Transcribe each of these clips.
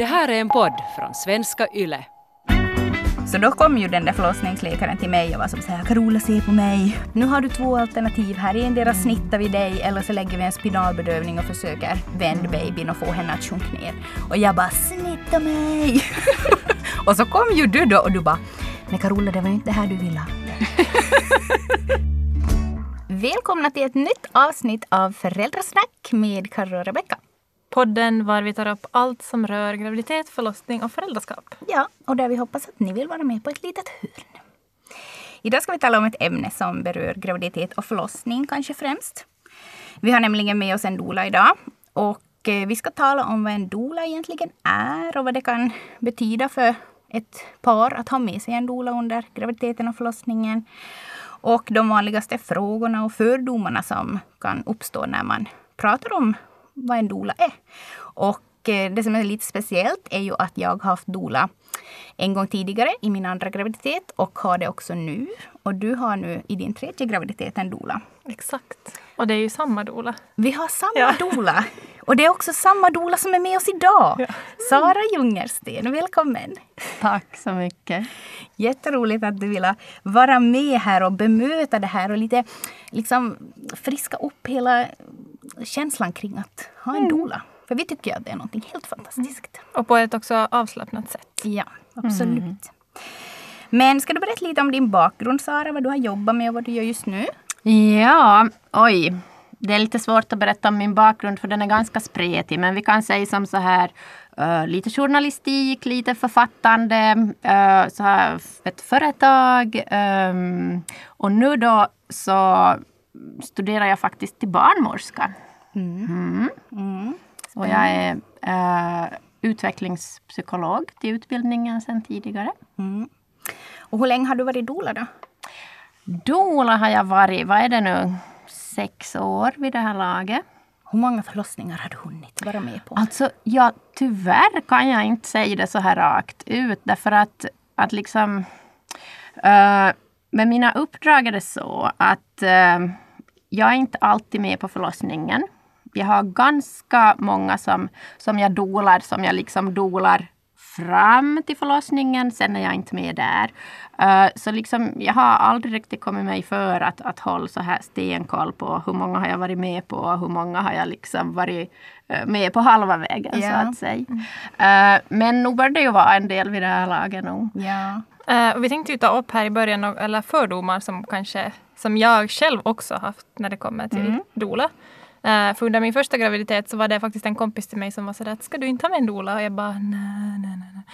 Det här är en podd från svenska YLE. Så då kom ju den där förlossningsläkaren till mig och var som så här, Carola se på mig. Nu har du två alternativ här. Endera snittar vi dig eller så lägger vi en spinalbedövning och försöker vända babyn och få henne att sjunka ner. Och jag bara, snitta mig! och så kom ju du då och du bara, men Carola det var ju inte det här du ville. Välkomna till ett nytt avsnitt av Föräldrasnack med Karro och Rebecka. Podden var vi tar upp allt som rör graviditet, förlossning och föräldraskap. Ja, och där vi hoppas att ni vill vara med på ett litet hörn. Idag ska vi tala om ett ämne som berör graviditet och förlossning kanske främst. Vi har nämligen med oss en doula idag. Och eh, vi ska tala om vad en doula egentligen är och vad det kan betyda för ett par att ha med sig en doula under graviditeten och förlossningen. Och de vanligaste frågorna och fördomarna som kan uppstå när man pratar om vad en doula är. Och eh, det som är lite speciellt är ju att jag har haft doula en gång tidigare i min andra graviditet och har det också nu. Och du har nu i din tredje graviditet en doula. Exakt. Och det är ju samma dola. Vi har samma Ja. doula. Och det är också samma doula som är med oss idag. Ja. Sara Jungersten, välkommen! Tack så mycket. Jätteroligt att du ville vara med här och bemöta det här och lite liksom friska upp hela känslan kring att ha en doula. För vi tycker att det är något helt fantastiskt. Och på ett också avslappnat sätt. Ja, absolut. Men ska du berätta lite om din bakgrund Sara, vad du har jobbat med och vad du gör just nu? Ja, oj. Det är lite svårt att berätta om min bakgrund för den är ganska spretig. Men vi kan säga som så här. eh, lite journalistik, lite författande, uh, så här, ett företag. ehm, och nu då så studerar jag faktiskt till barnmorska. Mm. Och jag är eh, utvecklingspsykolog till utbildningen sedan tidigare. Och hur länge har du varit doula då? Doula har jag varit, vad är det nu, sex år vid det här laget. Hur många förlossningar har du hunnit vara med på? Alltså, ja, tyvärr kan jag inte säga det så här rakt ut. Därför att, att liksom... eh, med mina uppdrag är det så att eh, jag är inte alltid med på förlossningen. Jag har ganska många som, som jag dolar, som jag liksom dolar fram till förlossningen. Sen är jag inte med där. Eh, så liksom, jag har aldrig riktigt kommit mig för att, att hålla så här stenkoll på hur många har jag varit med på och hur många har jag liksom varit eh, med på halva vägen Ja. så att säga. Eh, men nog bör det ju vara en del vid det här laget nog. Ja. Och vi tänkte ju ta upp här i början, eller fördomar som kanske, som jag själv också haft när det kommer till doula. Eh, för under min första graviditet så var det faktiskt en kompis till mig som var sådär att ska du inte ha med en doula? Och jag bara nej, nej, nej.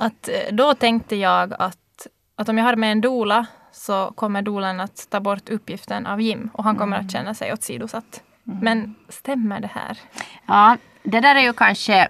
Att, eh, då tänkte jag att, att om jag har med en doula så kommer doulan att ta bort uppgiften av Jim och han kommer att känna sig åsidosatt. Men stämmer det här? Ja, det där är ju kanske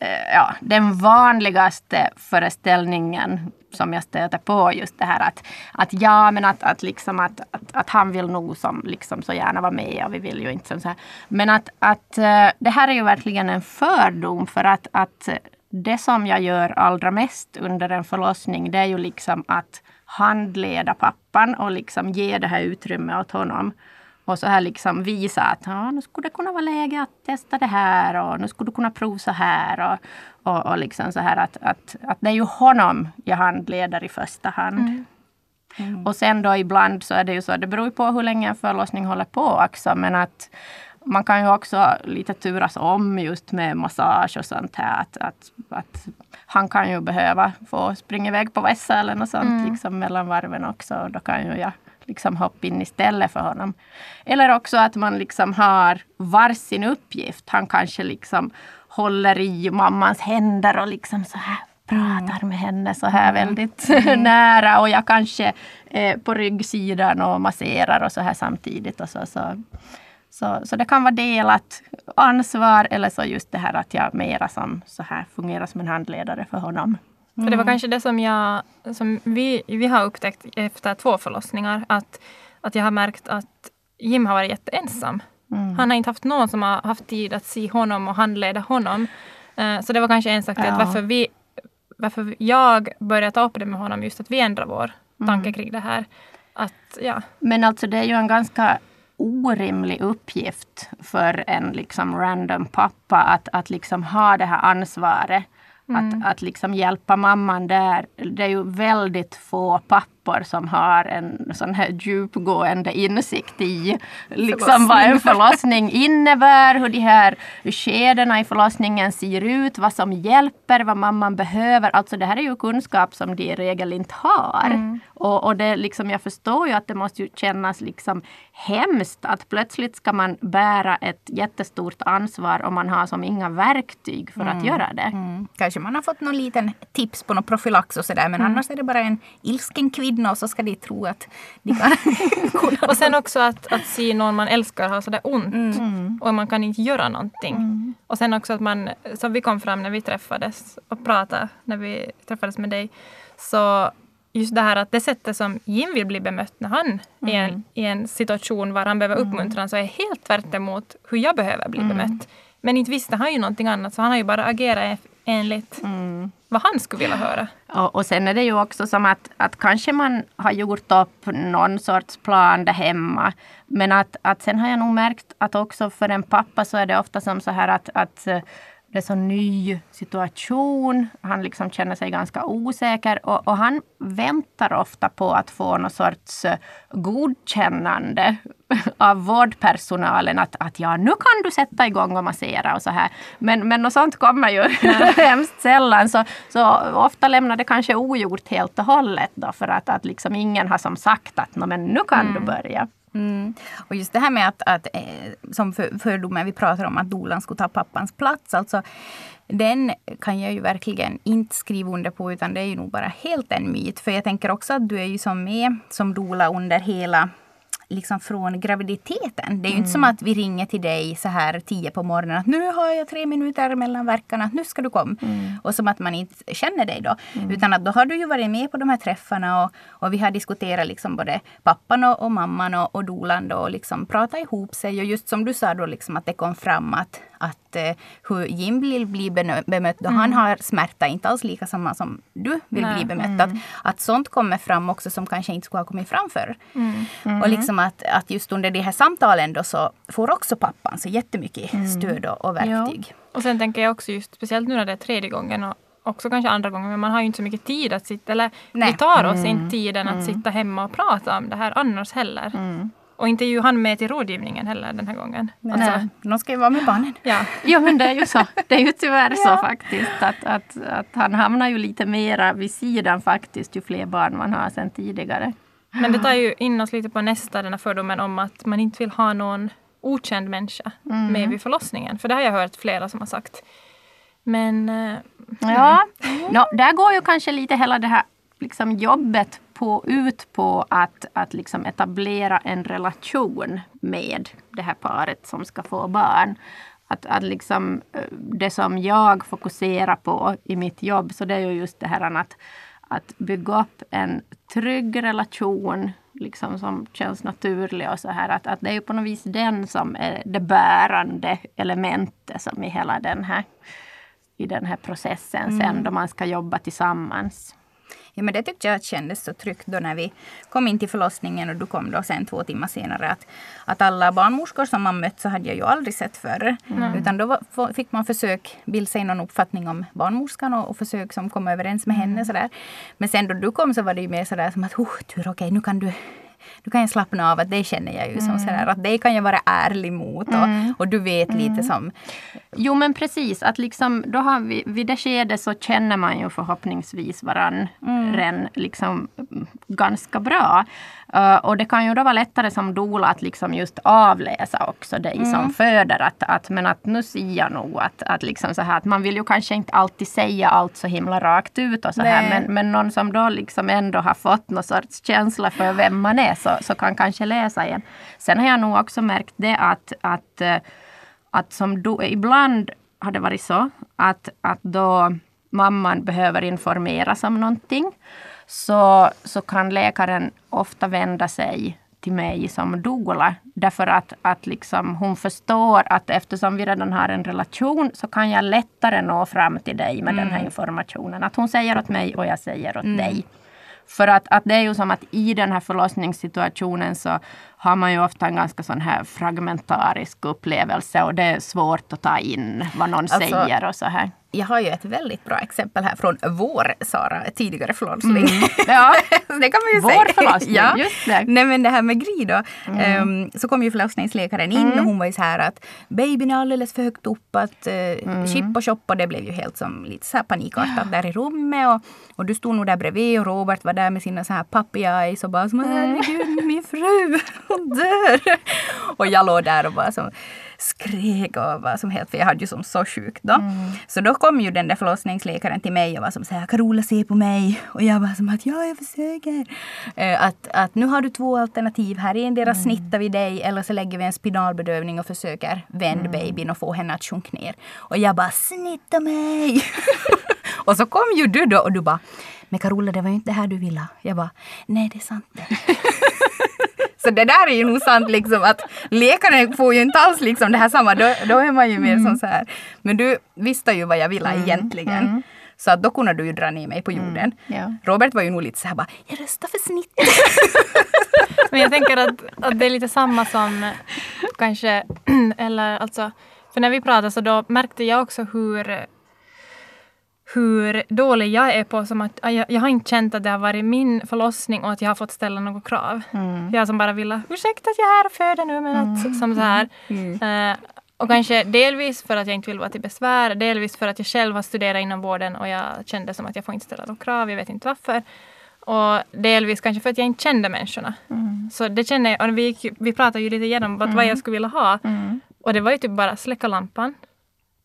Eh, ja, den vanligaste föreställningen som jag stöter på. Just det här att, att ja, men att, att, liksom att, att, att han vill nog som liksom så gärna vara med och vi vill ju inte som så här. Men att, att eh, det här är ju verkligen en fördom för att, att det som jag gör allra mest under en förlossning det är ju liksom att handleda pappan och liksom ge det här utrymmet åt honom. Och så här liksom visa att ja, nu skulle det kunna vara läge att testa det här och nu skulle du kunna prova så här. Och, och, och liksom så här att, att, att det är ju honom jag handleder i första hand. Och sen då ibland så är det ju så, det beror på hur länge en förlossning håller på också. Men att man kan ju också lite turas om just med massage och sånt här. Att, att, att han kan ju behöva få springa iväg på vässa eller något sånt liksom mellan varven också. Och då kan ju jag liksom hoppa in istället för honom. Eller också att man liksom har varsin uppgift. Han kanske liksom håller i mammans händer och liksom så här pratar med henne så här väldigt nära och jag kanske är på ryggsidan och masserar och så här samtidigt. Och så, så, så, så det kan vara delat ansvar eller så just det här att jag mera som så här fungerar som en handledare för honom. För det var kanske det som, jag, som vi, vi har upptäckt efter två förlossningar. Att, att jag har märkt att Jim har varit jätteensam. Han har inte haft någon som har haft tid att se honom och handleda honom. Eh, Så det var kanske en sak till att Ja. varför, vi, varför jag började ta upp det med honom. Just att vi ändrar vår tanke kring det här. Att, ja. Men alltså det är ju en ganska orimlig uppgift för en liksom random pappa att, att liksom ha det här ansvaret. Mm. Att, att liksom hjälpa mamman där. Det är ju väldigt få pappor som har en sån här djupgående insikt i liksom vad en förlossning innebär, hur de här skedena i förlossningen ser ut, vad som hjälper, vad mamman behöver. Alltså det här är ju kunskap som de i regel inte har. Mm. Och, och det liksom, jag förstår ju att det måste ju kännas liksom hemskt att plötsligt ska man bära ett jättestort ansvar och man har som inga verktyg för mm. att göra det. Mm. Kanske man har fått någon liten tips på någon profylax och sådär men mm. annars är det bara en ilsken kvinna och så ska de tro att de kan Och sen också att, att se någon man älskar ha sådär ont mm. och man kan inte göra någonting. Mm. Och sen också att man, som vi kom fram när vi träffades och pratade när vi träffades med dig, så just det här att det sättet som Jim vill bli bemött när han mm. är en, i en situation var han behöver mm. uppmuntran så är helt tvärt emot hur jag behöver bli mm. bemött. Men inte visste han ju någonting annat så han har ju bara agerat enligt mm. vad han skulle vilja höra. Och, och sen är det ju också som att, att kanske man har gjort upp någon sorts plan där hemma. Men att, att sen har jag nog märkt att också för en pappa så är det ofta som så här att, att det är så ny situation. Han liksom känner sig ganska osäker och, och, han väntar ofta på att få någon sorts eh, godkännande av vårdpersonalen att, att ja, nu kan du sätta igång och massera och så här. Men, men något sånt kommer ju hemskt sällan. Så, så ofta lämnar det kanske ogjort helt och hållet då för att, att liksom ingen har som sagt att men nu kan mm. du börja. Mm. Och just det här med att, att eh, som för, fördomen vi pratar om, att dolan skulle ta pappans plats. Alltså, den kan jag ju verkligen inte skriva under på, utan det är ju nog bara helt en myt. För jag tänker också att du är ju som med som dola under hela liksom från graviditeten. Det är ju mm. inte som att vi ringer till dig så här tio på morgonen att nu har jag tre minuter mellan verkarna, nu ska du komma. Mm. Och som att man inte känner dig då. Mm. Utan att då har du ju varit med på de här träffarna och, och vi har diskuterat liksom både pappan och, och mamman och, och dolan och liksom pratat ihop sig. Och just som du sa då liksom att det kom fram att att eh, hur Jim vill bli bemött då mm. han har smärta, inte alls lika samma som du vill Nej. bli bemött. Mm. Att, att sånt kommer fram också som kanske inte skulle ha kommit fram förr. Mm. mm. Och liksom att, att just under de här samtalen då så får också pappan så jättemycket mm. stöd och, och verktyg. Ja. Och sen tänker jag också just speciellt nu när det är tredje gången och också kanske andra gången, men man har ju inte så mycket tid att sitta, eller Nej. vi tar oss inte mm. tiden att sitta hemma och prata om det här annars heller. Och inte är ju han med till rådgivningen heller den här gången. Alltså, Nej, de ska ju vara med barnen. Ja. ja men det är ju så. Det är ju tyvärr ja. så faktiskt. Att, att, att han hamnar ju lite mera vid sidan faktiskt ju fler barn man har sedan tidigare. Men det tar ju in oss lite på nästa, den här fördomen om att man inte vill ha någon okänd människa mm. med vid förlossningen. För det har jag hört flera som har sagt. Men... Äh, ja, mm. no, där går ju kanske lite hela det här liksom jobbet på, ut på att, att liksom etablera en relation med det här paret som ska få barn. Att, att liksom, eh, det som jag fokuserar på i mitt jobb, så det är ju just det här att, att bygga upp en trygg relation liksom, som känns naturlig. och så här. Att, att det är ju på något vis den som är det bärande elementet som i hela den här, i den här processen mm. sen då man ska jobba tillsammans. Ja, men det tyckte jag kändes så tryggt då när vi kom in till förlossningen och du kom då sen två timmar senare. Att, att alla barnmorskor som man mött så hade jag ju aldrig sett förr. Mm. Utan då var, fick man försök bilda sig någon uppfattning om barnmorskan och, och försök som komma överens med henne. Mm. Sådär. Men sen då du kom så var det ju mer sådär som att oh, tur, okej, okay, nu kan du du kan ju slappna av att det känner jag ju mm. som sådär att det kan jag vara ärlig mot och, mm. och du vet lite mm. som... Jo men precis att liksom då har vi, vid det skedet så känner man ju förhoppningsvis varann mm. liksom ganska bra. Uh, och det kan ju då vara lättare som dola att liksom just avläsa också dig mm. som föder. Att, att, men att nu ser jag nog att, att, liksom så här, att man vill ju kanske inte alltid säga allt så himla rakt ut och så här. Men, men någon som då liksom ändå har fått någon sorts känsla för vem man är så, så kan kanske läsa igen. Sen har jag nog också märkt det att, att, eh, att som do, ibland har det varit så att, att då mamman behöver informeras om någonting så, så kan läkaren ofta vända sig till mig som doula. Därför att, att liksom hon förstår att eftersom vi redan har en relation så kan jag lättare nå fram till dig med mm. den här mm. informationen. Att hon säger åt mig och jag säger åt mm. dig. För att, att det är ju som att i den här förlossningssituationen så har man ju ofta en ganska sån här fragmentarisk upplevelse och det är svårt att ta in vad någon Alltså, säger och så här. Jag har ju ett väldigt bra exempel här från vår Sara, tidigare förlossning. Ja, det kan man ju Vår säga. förlossning, ja. just det. Nej men det här med Gry då. ehm, så kom ju förlossningsläkaren in och hon var ju så här att babyn är alldeles för högt upp. Att uh, chip och shop och det blev ju helt som lite så här panikartat där i rummet. Och, och du stod nog där bredvid och Robert var där med sina så här puppy eyes och bara som herregud min fru, hon dör. och jag låg där och bara som skrek och var som helt, för jag hade ju som så sjukt då. Så då kom ju den där förlossningsläkaren till mig och var som så här, Carola se på mig. Och jag var som att ja, jag försöker. Eh, att, att nu har du två alternativ här. Endera snittar vi dig eller så lägger vi en spinalbedövning och försöker vända babyn och få henne att sjunka ner. Och jag bara snitta mig. och så kom ju du då och du bara men Carola det var ju inte det här du ville. Jag bara nej det är sant. Så det där är ju nog sant liksom att läkaren får ju inte alls liksom det här samma. Då, då är man ju mer som så här. Men du visste ju vad jag ville egentligen. Så att då kunde du ju dra ner mig på jorden. ja. Robert var ju nog lite så här bara, jag röstar för snitt. Men jag tänker att, att det är lite samma som kanske, eller alltså, för när vi pratade så då märkte jag också hur hur dålig jag är på som att jag, jag har inte känt att det har varit min förlossning och att jag har fått ställa några krav. Jag som bara ville, ursäkta att jag är här och föder nu men att som så här. Eh, och kanske delvis för att jag inte vill vara till besvär, delvis för att jag själv har studerat inom vården och jag kände som att jag får inte ställa några krav, jag vet inte varför. Och delvis kanske för att jag inte kände människorna. Så det känner jag, och vi, vi pratade ju lite igenom vad, vad jag skulle vilja ha. Och det var ju typ bara släcka lampan.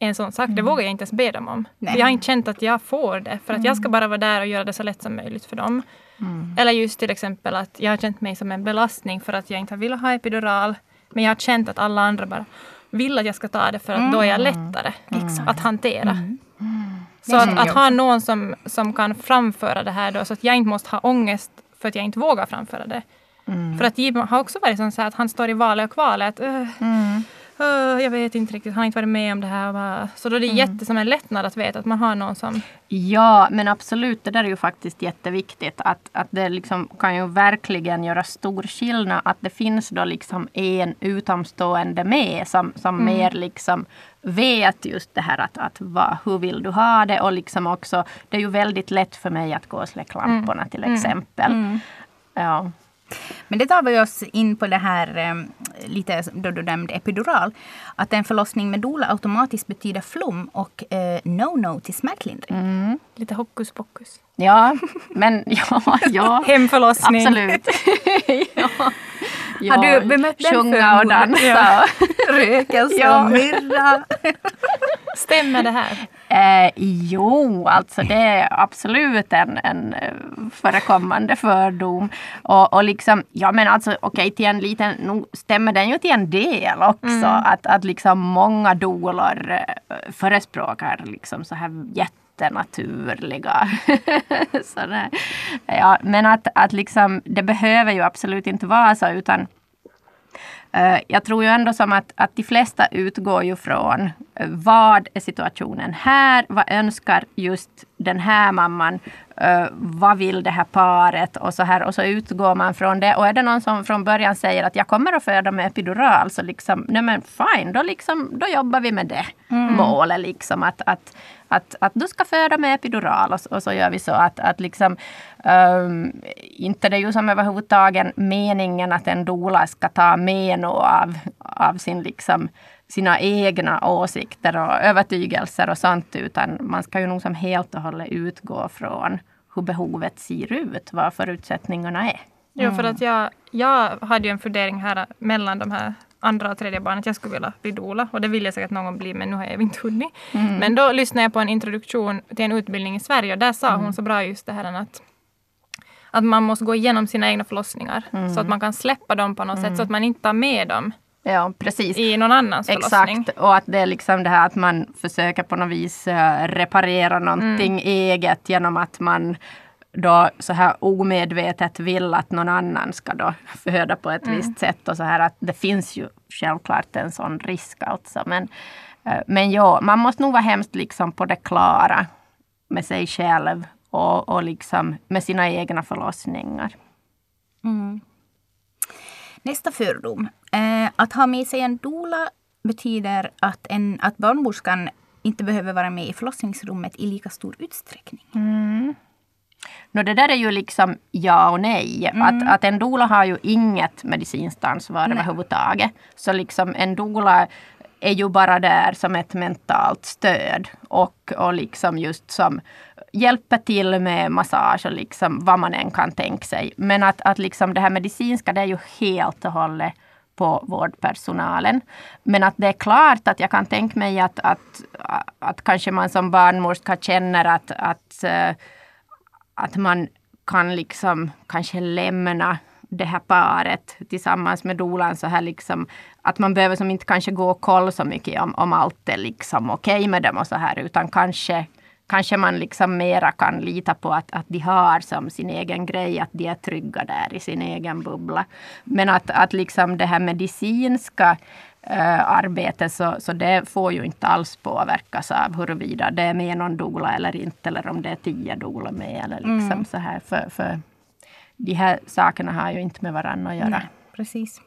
En sån sak, det vågar jag inte ens be dem om. Nej. Jag har inte känt att jag får det. För att jag ska bara vara där och göra det så lätt som möjligt för dem. Eller just till exempel att jag har känt mig som en belastning för att jag inte har velat ha epidural. Men jag har känt att alla andra bara vill att jag ska ta det för att då är jag lättare att hantera. Så att, att ha någon som, som kan framföra det här då så att jag inte måste ha ångest för att jag inte vågar framföra det. För att Jim har också varit sån så här att han står i valet och kvalet. Att, "Öh, öh, jag vet inte riktigt, han har inte varit med om det här. Så då är det jätte som en lättnad att veta att man har någon som... Ja, men absolut, det där är ju faktiskt jätteviktigt. Att, att det liksom kan ju verkligen göra stor skillnad att det finns då liksom en utomstående med som, som mer liksom vet just det här att, att vad, hur vill du ha det och liksom också det är ju väldigt lätt för mig att gå och släcka lamporna till exempel. Ja. Men det tar vi oss in på det här eh, lite då du nämnde epidural. Att en förlossning med doula automatiskt betyder flum och eh, no-no till smärtlindring. Lite hokus pokus. ja, men ja, ja. Hemförlossning. Absolut. ja. Har du bemött den Sjunga och dansa. Ja. och myrra. Stämmer det här? Eh, jo, alltså det är absolut en, en eh, förekommande fördom. Och, och liksom, ja men alltså okej till en liten, nog stämmer den ju till en del också. Att, att liksom många doulor eh, förespråkar liksom så här jättenaturliga. Sådär. Ja, men att, att liksom, det behöver ju absolut inte vara så utan Eh, Jag tror ju ändå som att, att de flesta utgår ju från eh, vad är situationen här? Vad önskar just den här mamman? Eh, vad vill det här paret? Och så här. Och så utgår man från det. Och är det någon som från början säger att jag kommer att föda med epidural så liksom, nej men fine, då, liksom, då jobbar vi med det målet. Liksom att, att, att, att du ska föda med epidural och, så- och så gör vi så att, att liksom ehm, inte det är ju som överhuvudtaget meningen att en doula ska ta med av, av sin liksom sina egna åsikter och övertygelser och sånt utan man ska ju nog som helt och hållet utgå från hur behovet ser ut, vad förutsättningarna är. Jo, för att jag, jag hade ju en fundering här mellan de här andra och tredje barnet. Jag skulle vilja bli doula och det vill jag säkert någon gång bli men nu har jag inte hunnit. Men då lyssnade jag på en introduktion till en utbildning i Sverige och där sa hon så bra just det här att att man måste gå igenom sina egna förlossningar så att man kan släppa dem på något sätt så att man inte tar med dem Ja, precis. i någon annans förlossning. Exakt, och att det är liksom det här att man försöker på något vis eh, reparera någonting eget genom att man då så här omedvetet vill att någon annan ska då föda på ett visst sätt och så här att det finns ju självklart en sån risk alltså. Men, eh, men ja, man måste nog vara hemskt liksom på det klara med sig själv och, och liksom med sina egna förlossningar. Nästa fördom. Eh, att ha med sig en doula betyder att, en, att barnmorskan inte behöver vara med i förlossningsrummet i lika stor utsträckning. No, det där är ju liksom ja och nej. Att, att en doula har ju inget medicinskt ansvar Nej. överhuvudtaget. Så liksom en doula är ju bara där som ett mentalt stöd. Och, och liksom just som hjälper till med massage och liksom vad man än kan tänka sig. Men att, att liksom det här medicinska det är ju helt och hållet på vårdpersonalen. Men att det är klart att jag kan tänka mig att, att, att kanske man som barnmorska känner att, att eh, att man kan liksom kanske lämna det här paret tillsammans med dolan så här liksom att man behöver som inte kanske gå och kolla så mycket om, om allt är liksom okej med dem och så här utan kanske Kanske man liksom mera kan lita på att, att de har som sin egen grej, att de är trygga där i sin egen bubbla. Men att, att liksom det här medicinska äh, arbetet så, så det får ju inte alls påverkas av huruvida det är med någon doula eller inte eller om det är tio doula med eller liksom så här. För, för de här sakerna har ju inte med varandra att göra. Nej, precis.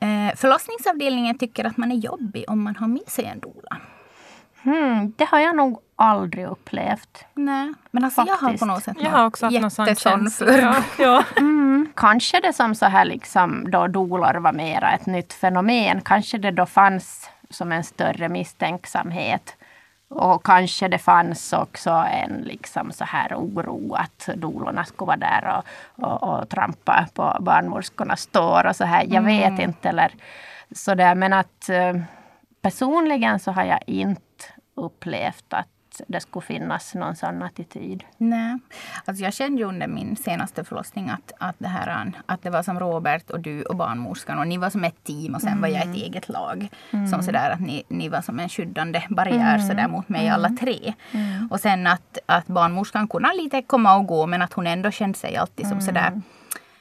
Eh, förlossningsavdelningen tycker att man är jobbig om man har med sig en doula. Hmm, det har jag nog aldrig upplevt. Nej, men alltså jag har Faktiskt. på något sätt Jag har också haft någon sån jätteson känsla. för- Ja, ja. Kanske det som så här liksom då dolor var mera ett nytt fenomen. Kanske det då fanns som en större misstänksamhet. Och kanske det fanns också en liksom så här oro att dolorna skulle vara där och, och, och trampa på barnmorskornas tår och så här. Jag vet inte eller så där. Men att eh, personligen så har jag inte upplevt att det skulle finnas någon sån attityd. Nej. Alltså jag kände ju under min senaste förlossning att, att, det här, att det var som Robert och du och barnmorskan och ni var som ett team och sen var jag ett eget lag. Som sådär att ni, ni var som en skyddande barriär sådär mot mig alla tre. Och sen att, att barnmorskan kunde lite komma och gå men att hon ändå kände sig alltid som sådär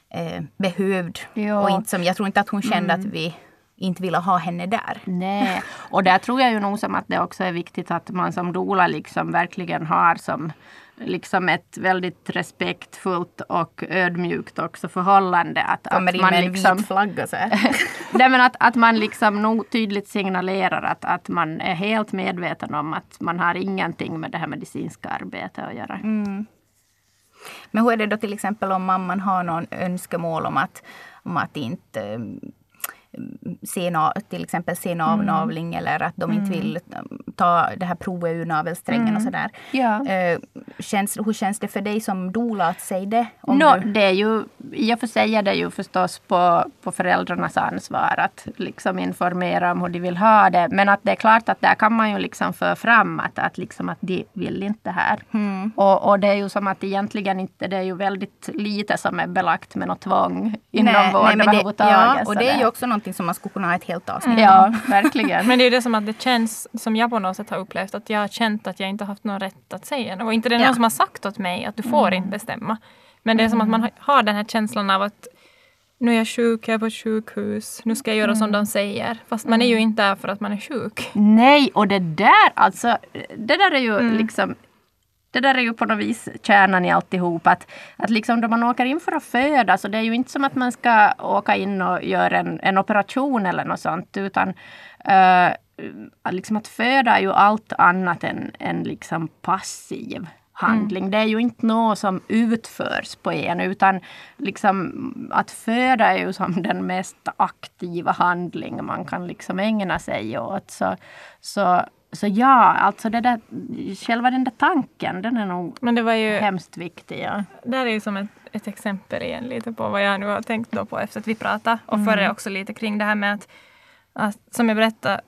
eh, behövd. Ja. Och inte som, jag tror inte att hon kände att vi inte ville ha henne där. Nej, och där tror jag ju nog som att det också är viktigt att man som doula liksom verkligen har som liksom ett väldigt respektfullt och ödmjukt också förhållande. Att, Kommer att in man med en liksom, vit flagga så. Nej, men att, att man liksom nog tydligt signalerar att, att man är helt medveten om att man har ingenting med det här medicinska arbetet att göra. Men hur är det då till exempel om mamman har någon önskemål om att, om att inte se till exempel se navnavling eller att de inte vill eh, ta det här provet ur navelsträngen och sådär. Ja. Eh, känns, hur känns det för dig som doula att säga det? Om Nå, du, det är ju, för sig är det ju förstås på, på föräldrarnas ansvar att liksom informera om hur de vill ha det. Men att det är klart att där kan man ju liksom föra fram att, att, liksom att de vill inte det här. Mm. Och, och det är ju som att egentligen inte, det är ju väldigt lite som är belagt med något tvång inom Nej, vård nej, men det, överhuvudtaget. ja, och det är ju också någonting som man skulle kunna ha ett helt avsnitt Ja, verkligen. Men det är ju det som att det känns, som jag på något sätt har upplevt, att jag har känt att jag inte har haft någon rätt att säga något. Och inte det är någon Ja. som har sagt åt mig att du får inte bestämma. Men det är som att man har- har den här känslan av att nu är jag sjuk, jag är på ett sjukhus, nu ska jag göra som de säger. Fast man är ju inte där för att man är sjuk. Nej, och det där alltså, det där är ju Mm. liksom det där är ju på något vis kärnan i alltihop. Att, att liksom då man åker in för att föda så det är ju inte som att man ska åka in och göra en, en operation eller något sånt. Utan att liksom att föda är ju allt annat än, än liksom passiv handling. Det är ju inte något som utförs på en utan liksom att föda är ju som den mest aktiva handling man kan liksom ägna sig åt. Så, så, så ja, alltså det där, själva den där tanken den är nog Men det var ju, hemskt viktig. Ja. det här är ju som ett, ett exempel igen lite på vad jag nu har tänkt då på efter att vi pratade. Och före också lite kring det här med att, att som jag berättade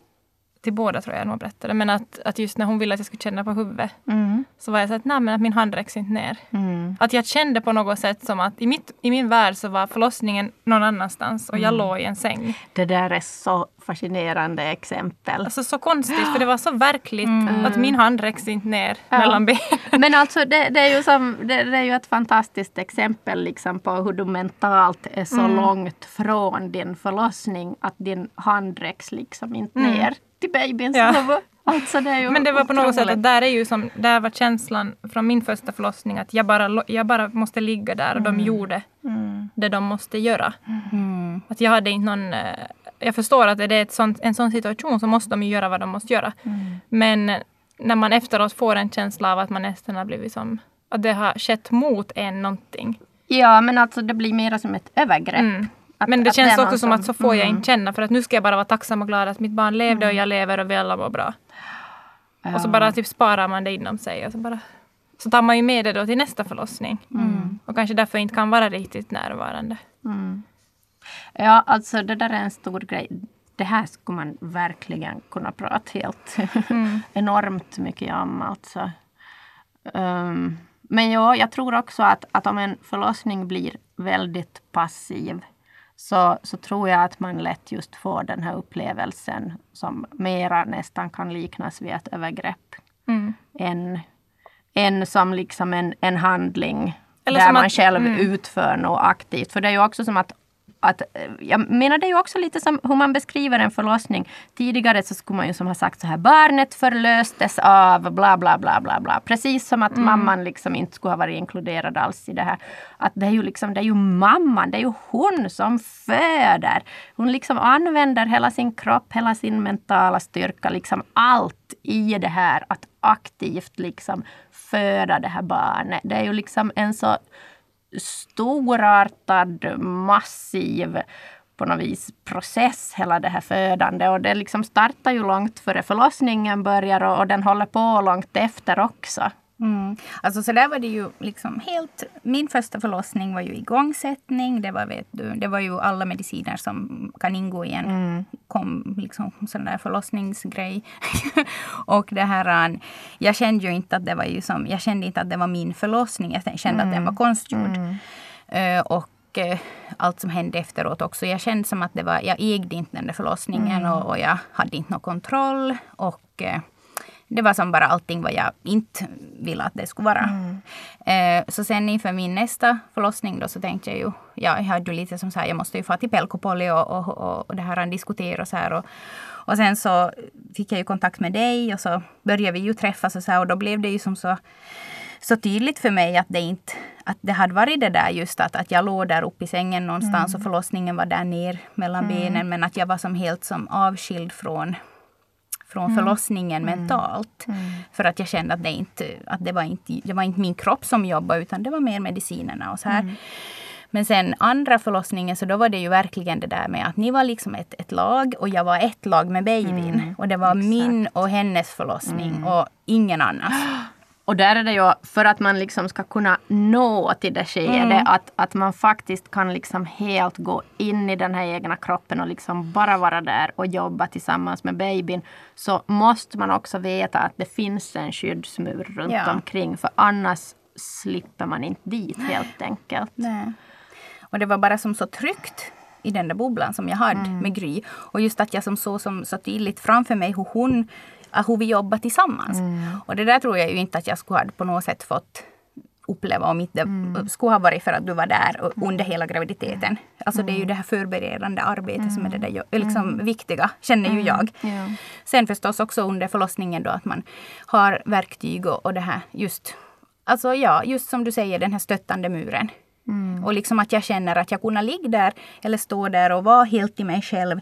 till båda tror jag nog berättade, men att, att just när hon ville att jag skulle känna på huvudet Mm. så var jag så att nej men att min hand räcks inte ner. Mm. Att jag kände på något sätt som att i, mitt, i min värld så var förlossningen någon annanstans och jag låg i en säng. Det där är så fascinerande exempel. Alltså så konstigt för det var så verkligt att min hand räcks inte ner Ja. mellan benen. Men alltså det, det, är ju som, det, det är ju ett fantastiskt exempel liksom på hur du mentalt är så långt från din förlossning att din hand räcks liksom inte ner till babyns Ja. Alltså det är ju Men det var på något sätt att där är ju som, där var känslan från min första förlossning att jag bara, jag bara måste ligga där och de gjorde det de måste göra. Att jag hade inte någon, eh, jag förstår att det är ett sånt, en sån situation så måste de göra vad de måste göra. Men eh, när man efteråt får en känsla av att man nästan har blivit som, att det har skett mot en någonting. Ja, men alltså det blir mer som ett övergrepp. Mm. Att- Men det känns också som att så får jag mm. inte känna för att nu ska jag bara vara tacksam och glad att mitt barn levde och jag lever och vi alla mår bra. Och så bara typ sparar man det inom sig och så bara så tar man ju med det då till nästa förlossning. Och kanske därför inte kan vara riktigt närvarande. Ja, alltså det där är en stor grej. Det här skulle man verkligen kunna prata helt enormt mycket om. Alltså. Ehm, men ja, jag tror också att, att om en förlossning blir väldigt passiv så, så tror jag att man lätt just får den här upplevelsen som mera nästan kan liknas vid ett övergrepp. Mm. Än, än som liksom en, en handling Eller där man själv mm. utför något aktivt. För det är ju också som att att, eh, jag menar det är ju också lite som hur man beskriver en förlossning. Tidigare så skulle man ju som ha sagt så här barnet förlöstes av bla bla bla bla bla. Precis som att Mm. mamman liksom inte skulle ha varit inkluderad alls i det här. Att det är ju liksom, det är ju mamman, det är ju hon som föder. Hon liksom använder hela sin kropp, hela sin mentala styrka, liksom allt i det här att aktivt liksom föda det här barnet. Det är ju liksom en så storartad, massiv på något vis process, hela det här födande. Och det liksom startar ju långt före förlossningen börjar och, och den håller på långt efter också. Mm. Alltså så där var det ju liksom helt... Min första förlossning var ju igångsättning. Det var, vet du, det var ju alla mediciner som kan ingå i en kom, liksom, sån där förlossningsgrej. och det här, äh, jag kände ju inte att det var ju som, jag kände inte att det var min förlossning. Jag kände att den var konstgjord. Eh, och eh, allt som hände efteråt också. Jag kände som att det var, jag ägde inte den där förlossningen och, och jag hade inte någon kontroll. Och det var som bara allting vad jag inte ville att det skulle vara. Eh, så sen inför min nästa förlossning då så tänkte jag ju, ja, jag hade ju lite som så här, jag måste ju få till Pelkopolly och, och, och, och det här diskutera och så här. Och, och sen så fick jag ju kontakt med dig och så började vi ju träffas och så här och då blev det ju som så så tydligt för mig att det inte att det hade varit det där just att, att jag låg där uppe i sängen någonstans och förlossningen var där ner mellan benen men att jag var som helt som avskild från från förlossningen mentalt. För att jag kände att det inte, att det var inte, det var inte min kropp som jobbade utan det var mer medicinerna och så här. Men sen andra förlossningen så då var det ju verkligen det där med att ni var liksom ett, ett lag och jag var ett lag med babyn. och det var min och hennes förlossning och ingen annans. Och där är det ju för att man liksom ska kunna nå till det skedet att, att man faktiskt kan liksom helt gå in i den här egna kroppen och liksom bara vara där och jobba tillsammans med babyn. Så måste man också veta att det finns en skyddsmur runt Ja. omkring för annars slipper man inte dit helt enkelt. Nej. Och det var bara som så tryggt i den där bubblan som jag hade med Gry. Och just att jag som såg som så tydligt framför mig hur hon, hur vi jobbar tillsammans. Och det där tror jag ju inte att jag skulle ha på något sätt fått uppleva om inte det skulle ha varit för att du var där och- under hela graviditeten. Alltså det är ju det här förberedande arbetet som är det där jo- liksom viktiga, känner ju jag. Ja. Sen förstås också under förlossningen då att man har verktyg och, och det här just Alltså ja, just som du säger den här stöttande muren. Och liksom att jag känner att jag kunna ligga där eller stå där och vara helt i mig själv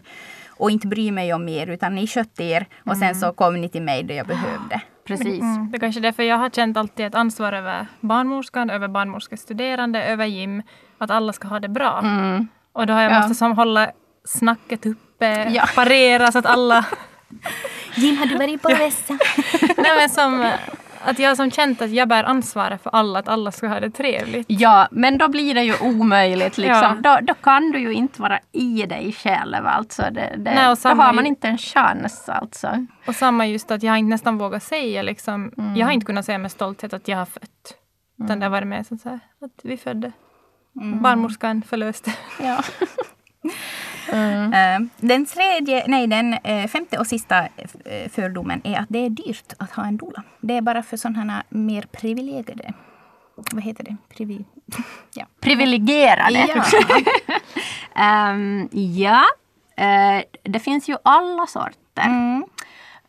och inte bry mig om er utan ni skötte er och sen så kom ni till mig då jag behövde. Precis. Mm, det är kanske är därför jag har känt alltid ett ansvar över barnmorskan, över barnmorskestuderande, över Jim. Att alla ska ha det bra. Och då har jag Ja. måste som hålla snacket uppe, Ja. parera så att alla... Jim, har du varit på vässan? Nej, men som, att jag som känt att jag bär ansvaret för alla, att alla ska ha det trevligt. Ja, men då blir det ju omöjligt. Liksom. Ja. Då, då kan du ju inte vara i dig själv. Alltså. Det, det, Nej, och då har man inte en chans. Alltså. Och samma just att jag har inte nästan vågat säga liksom, Mm. jag har inte kunnat säga med stolthet att jag har fött. Utan det har varit med som så här, att vi födde. Mm. Barnmorskan förlöste. Ja. Eh, Den tredje, nej den eh, femte och sista eh, fördomen är att det är dyrt att ha en doula. Det är bara för sådana här mer privilegierade. Vad heter det? Privi... ja. Privilegierade. Ja. Ehm, ja, eh, det finns ju alla sorter. Mm.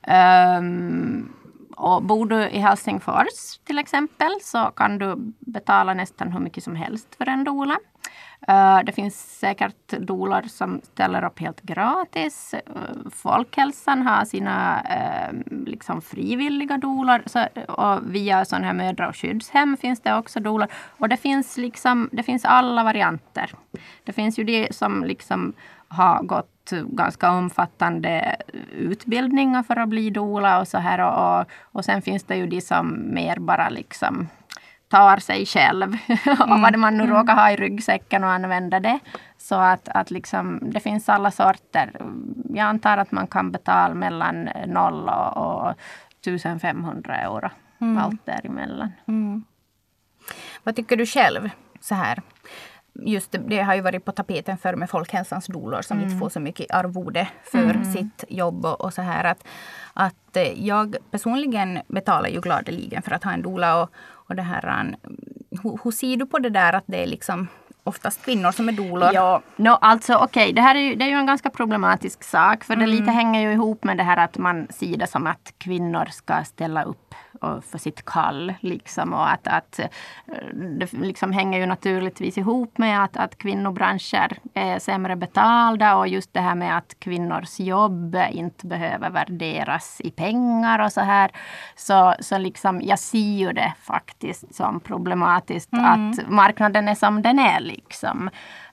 Um, och bor du i Helsingfors till exempel så kan du betala nästan hur mycket som helst för en doula. Eh, det finns säkert dolar som ställer upp helt gratis. Eh, folkhälsan har sina eh, liksom frivilliga dolar. Så, och via sådana här mödra och skyddshem finns det också dolar. Och det finns, liksom, det finns alla varianter. Det finns ju de som liksom har gått ganska omfattande utbildningar för att bli doula och så här. Och, och sen finns det ju de som mer bara liksom tar sig själv och mm. vad man nu mm. råkar ha i ryggsäcken och använda det. Så att, att liksom, det finns alla sorter. Jag antar att man kan betala mellan 0 och, och 1500 euro. Mm. Allt däremellan. Mm. Vad tycker du själv? så här just det, det, har ju varit på tapeten för med Folkhälsans dolor som mm. inte får så mycket arvode för mm. sitt jobb och, och, så här. Att, att eh, jag personligen betalar ju gladeligen för att ha en dola och, och det här. Hur, hur ser du på det där att det är liksom oftast kvinnor som är dolor. Ja, no, alltså okej, okay. det här är ju, det är ju en ganska problematisk sak. För mm. det lite hänger ju ihop med det här att man ser det som att kvinnor ska ställa upp för sitt kall. Liksom, och att, att eh, det liksom hänger ju naturligtvis ihop med att, att kvinnobranscher är sämre betalda och just det här med att kvinnors jobb inte behöver värderas i pengar och så här. Så, så liksom, jag ser ju det faktiskt som problematiskt mm. att marknaden är som den är. Liksom.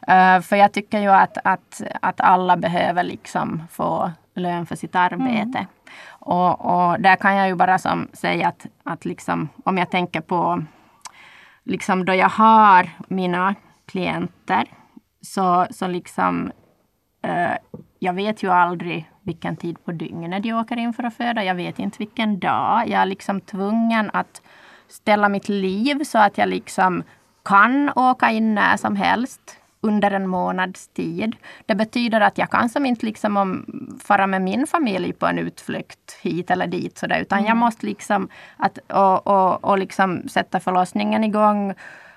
Uh, för jag tycker ju att, att, att alla behöver liksom få lön för sitt arbete. Mm. Och, och, där kan jag ju bara som säga att, att liksom, om jag tänker på liksom då jag har mina klienter så, så liksom eh, jag vet ju aldrig vilken tid på dygnet de åker in för att föda. Jag vet inte vilken dag. Jag är liksom tvungen att ställa mitt liv så att jag liksom kan åka in när som helst under en månads tid. Det betyder att jag kan som inte liksom om, fara med min familj på en utflykt hit eller dit. Så där, utan mm. jag måste liksom att, och, och, och liksom sätta förlossningen igång.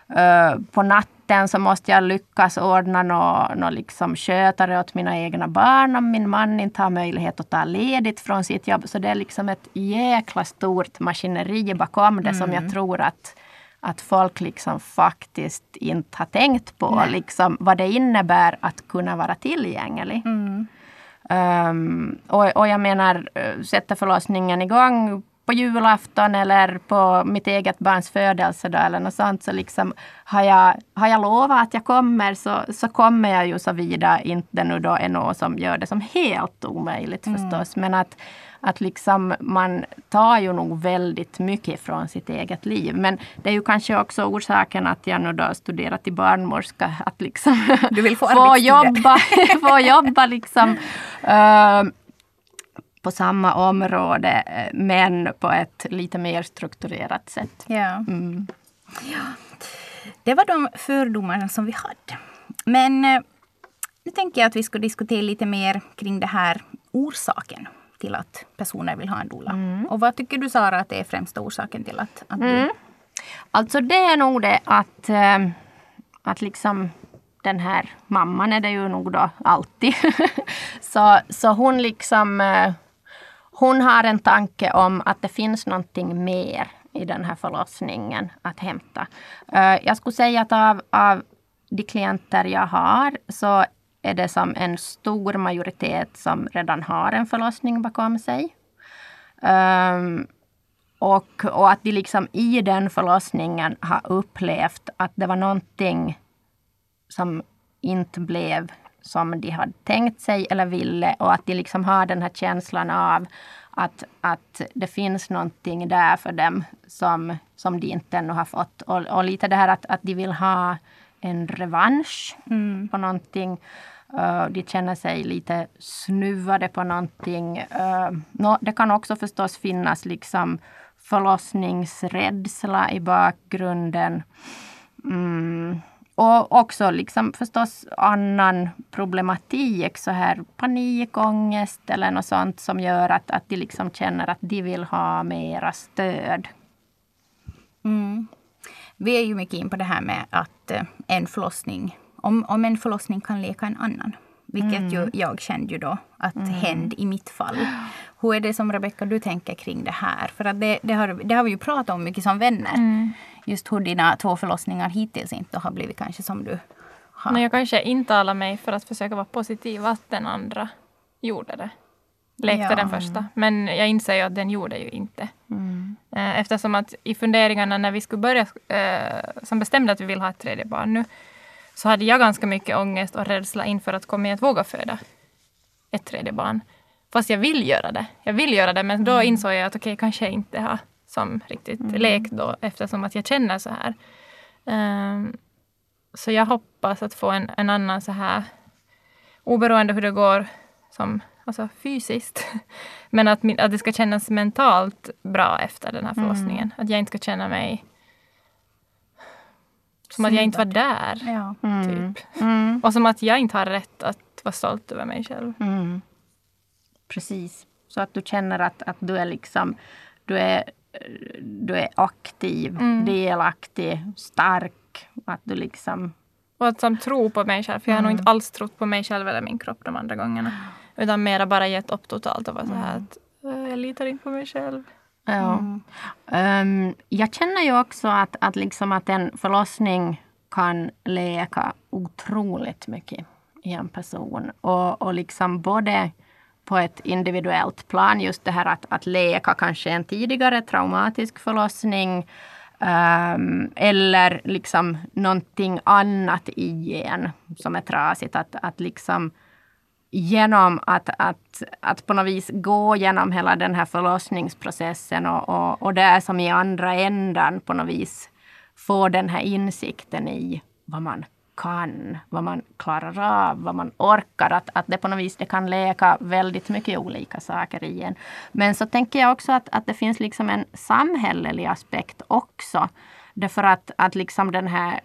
Uh, på natten så måste jag lyckas ordna något no liksom skötare åt mina egna barn om min man inte har möjlighet att ta ledigt från sitt jobb. Så det är liksom ett jäkla stort maskineri bakom det mm. som jag tror att att folk liksom faktiskt inte har tänkt på liksom, vad det innebär att kunna vara tillgänglig. Mm. Um, och, och jag menar, eh, sätta förlossningen igång på julafton eller på mitt eget barns födelsedag eller något sånt, så liksom har jag, har jag lovat att jag kommer så, så kommer jag ju såvida inte det nu då är något som gör det som helt omöjligt mm. förstås. Men att, att liksom man tar ju nog väldigt mycket från sitt eget liv. Men det är ju kanske också orsaken att jag nu då studerat till barnmorska. Att liksom du vill få, få jobba, få jobba liksom uh, på samma område eh, men på ett lite mer strukturerat sätt. Ja. Mm. ja. Det var de fördomarna som vi hade. Men eh, nu tänker jag att vi ska diskutera lite mer kring det här orsaken till att personer vill ha en doula. Mm. Och vad tycker du Sara att det är främsta orsaken till att, att mm. du... Alltså det är nog det att, äh, att liksom den här mamman är det ju nog då alltid. så, så hon liksom äh, hon har en tanke om att det finns någonting mer i den här förlossningen att hämta. Äh, jag skulle säga att av, av de klienter jag har så är det som en stor majoritet som redan har en förlossning bakom sig. Um, och, och att de liksom i den förlossningen har upplevt att det var någonting som inte blev som de hade tänkt sig eller ville och att de liksom har den här känslan av att, att det finns någonting där för dem som, som de inte ännu har fått. Och, och lite det här att, att de vill ha en revansch mm. på någonting. Uh, de känner sig lite snuvade på någonting. Uh, no, det kan också förstås finnas liksom förlossningsrädsla i bakgrunden. Mm. Och också liksom förstås annan problematik, så här panikångest eller något sånt som gör att, att de liksom känner att de vill ha mera stöd. Mm. Vi är ju mycket in på det här med att eh, en förlossning, om, om en förlossning kan leka en annan. Vilket ju jag kände ju då att hände i mitt fall. Hur är det som Rebecka du tänker kring det här? För att det, det, har, det har vi ju pratat om mycket som vänner. Just hur dina två förlossningar hittills inte har blivit kanske som du har. Men jag kanske intalar mig för att försöka vara positiv att den andra gjorde det. Lekte Ja. den första. Men jag inser ju att den gjorde ju inte. Eh, Eftersom att i funderingarna när vi skulle börja, eh, som bestämde att vi vill ha ett tredje barn nu, så hade jag ganska mycket ångest och rädsla inför att komma att våga föda ett tredje barn. Fast jag vill göra det. Jag vill göra det, men då insåg jag att okej, kanske jag inte har som riktigt lek då, eftersom att jag känner så här. Ehm, så jag hoppas att få en, en annan så här, oberoende hur det går som, alltså fysiskt, men att, min, att det ska kännas mentalt bra efter den här förlossningen. Att jag inte ska känna mig som att jag inte var där. Ja. Typ. Och som att jag inte har rätt att vara stolt över mig själv. Mm. Precis. Så att du känner att, att du är liksom du är, du är aktiv, delaktig, stark. Att du liksom... Och att som tro på mig själv. För jag har nog inte alls trott på mig själv eller min kropp de andra gångerna. Utan mera bara gett upp totalt och var så här att "Äh, jag litar inte på mig själv. Ja. Ehm, jag känner ju också att, att, liksom att en förlossning kan läka otroligt mycket i en person. Och, och liksom både på ett individuellt plan, just det här att, att läka kanske en tidigare traumatisk förlossning. ehm, eller liksom någonting annat i en som är trasigt. Att, att liksom genom att, att, att på något vis gå genom hela den här förlossningsprocessen och, och, och det är som i andra ändan på något vis få den här insikten i vad man kan, vad man klarar av, vad man orkar. Att, att det på något vis det kan läka väldigt mycket olika saker i en. Men så tänker jag också att, att det finns liksom en samhällelig aspekt också. Därför att, att liksom den här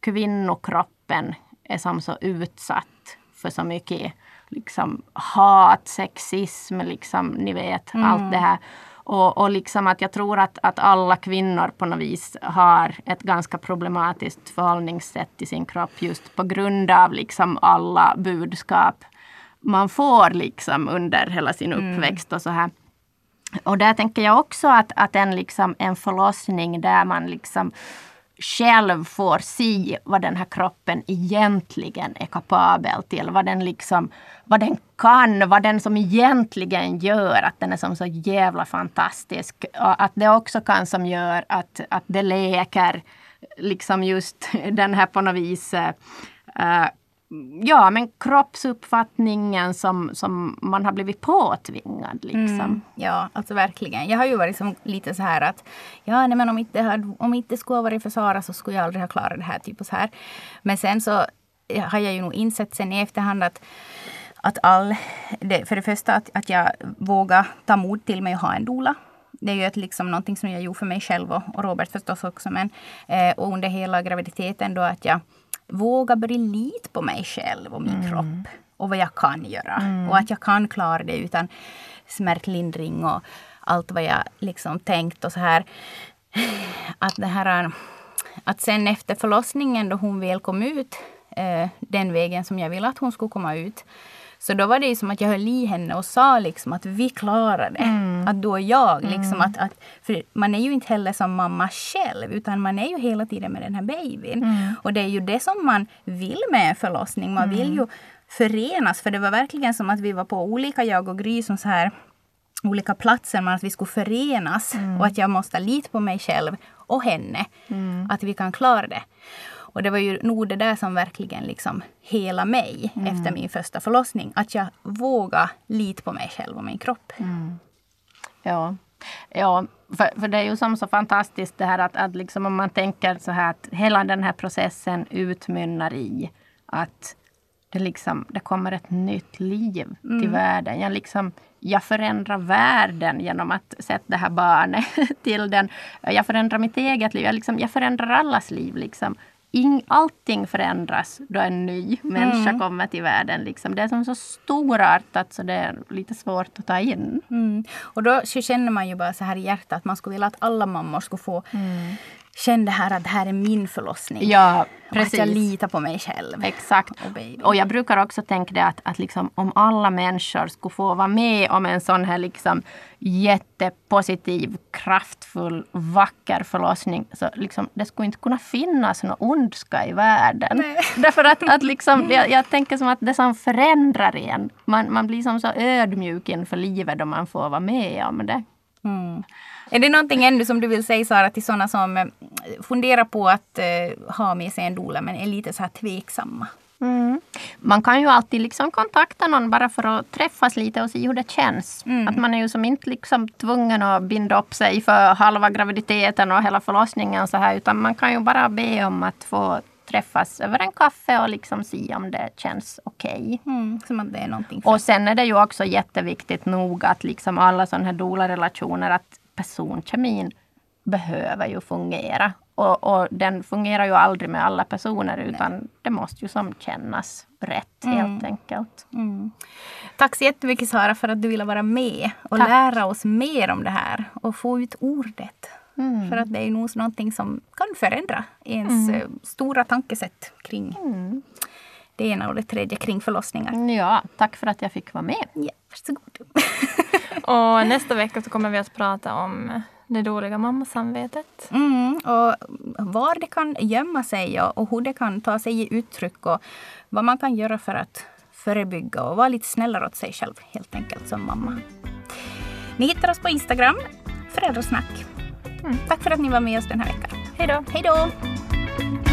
kvinnokroppen är som så utsatt för så mycket liksom hat, sexism, liksom, ni vet, allt det här. Och, och liksom att jag tror att, att alla kvinnor på något vis har ett ganska problematiskt förhållningssätt till sin kropp just på grund av liksom alla budskap man får liksom under hela sin uppväxt och så här. Och där tänker jag också att, att en, liksom, en förlossning där man liksom själv får se vad den här kroppen egentligen är kapabel till. Vad den, liksom, vad den kan, vad den som egentligen gör att den är som så jävla fantastisk. Och att det också kan som gör att, att det läker liksom just den här på något vis eh, eh Ja, men kroppsuppfattningen som, som man har blivit påtvingad. Liksom. Mm, ja, alltså verkligen. Jag har ju varit som lite så här att ja, nej, men om inte, hade, om inte det skulle ha varit för Sara så skulle jag aldrig ha klarat det här. Typ och så här. Men sen så har jag ju nog insett sen i efterhand att att all, det, för det första att, att jag vågar ta mod till mig och ha en doula. Det är ju ett, liksom någonting som jag gjorde för mig själv och, och Robert förstås också. Men, eh, och under hela graviditeten då att jag vågar börja lita på mig själv och min kropp. Och vad jag kan göra. Och att jag kan klara det utan smärtlindring och allt vad jag liksom tänkt och så här. Att det här att sen efter förlossningen då hon väl kom ut eh, den vägen som jag ville att hon skulle komma ut. Så då var det ju som att jag höll i henne och sa liksom att vi klarar det. Att du och jag. Liksom att, att, för man är ju inte heller som mamma själv utan man är ju hela tiden med den här babyn. Och det är ju det som man vill med en förlossning. Man vill ju förenas. För det var verkligen som att vi var på olika, jag och Gry, som så här olika platser, men att vi skulle förenas och att jag måste lita på mig själv och henne. Att vi kan klara det. Och det var ju nog det där som verkligen liksom hela mig efter min första förlossning. Att jag vågar lita på mig själv och min kropp. Ja, ja för, för det är ju som så fantastiskt det här att, att liksom om man tänker så här att hela den här processen utmynnar i att det, liksom, det kommer ett nytt liv till världen. Jag, liksom, jag förändrar världen genom att sätta det här barnet till den. Jag förändrar mitt eget liv. Jag, liksom, jag förändrar allas liv. Liksom. In, allting förändras då en ny människa kommer till världen. Liksom. Det är som så storartat så det är lite svårt att ta in. Mm. Och då känner man ju bara så här i hjärtat att man skulle vilja att alla mammor skulle få kände här att det här är min förlossning. Ja, Och Att jag precis. litar på mig själv. Exakt. Och. Och jag brukar också tänka det att, att liksom, om alla människor skulle få vara med om en sån här liksom jättepositiv, kraftfull, vacker förlossning. Så liksom, det skulle inte kunna finnas någon ondska i världen. Därför att, att liksom, jag, jag tänker som att det som förändrar en. Man, man blir som så ödmjuk inför livet då man får vara med om det. Är det någonting ännu som du vill säga Sara till sådana som eh, funderar på att eh, ha med sig en doula men är lite så här tveksamma? Mm. Man kan ju alltid liksom kontakta någon bara för att träffas lite och se hur det känns. Att man är ju som inte liksom tvungen att binda upp sig för halva graviditeten och hela förlossningen så här, utan man kan ju bara be om att få träffas över en kaffe och liksom se om det känns okej. Mm, som att det är någonting för Och sen är det ju också jätteviktigt nog att liksom alla sådana här doula-relationer att personkemin behöver ju fungera. Och, och den fungerar ju aldrig med alla personer utan det måste ju som kännas rätt helt enkelt. Tack så jättemycket Sara för att du ville vara med och Tack. lära oss mer om det här och få ut ordet. För att det är nog någonting som kan förändra ens eh, stora tankesätt kring det ena och det tredje kring förlossningar. Ja, tack för att jag fick vara med. Ja, varsågod. Och nästa vecka så kommer vi att prata om det dåliga mammasamvetet. Mm, och var det kan gömma sig och, och hur det kan ta sig i uttryck och vad man kan göra för att förebygga och vara lite snällare åt sig själv helt enkelt som mamma. Ni hittar oss på Instagram, Föräldrasnack. Tack för att ni var med oss den här veckan. Hej då! Hej då!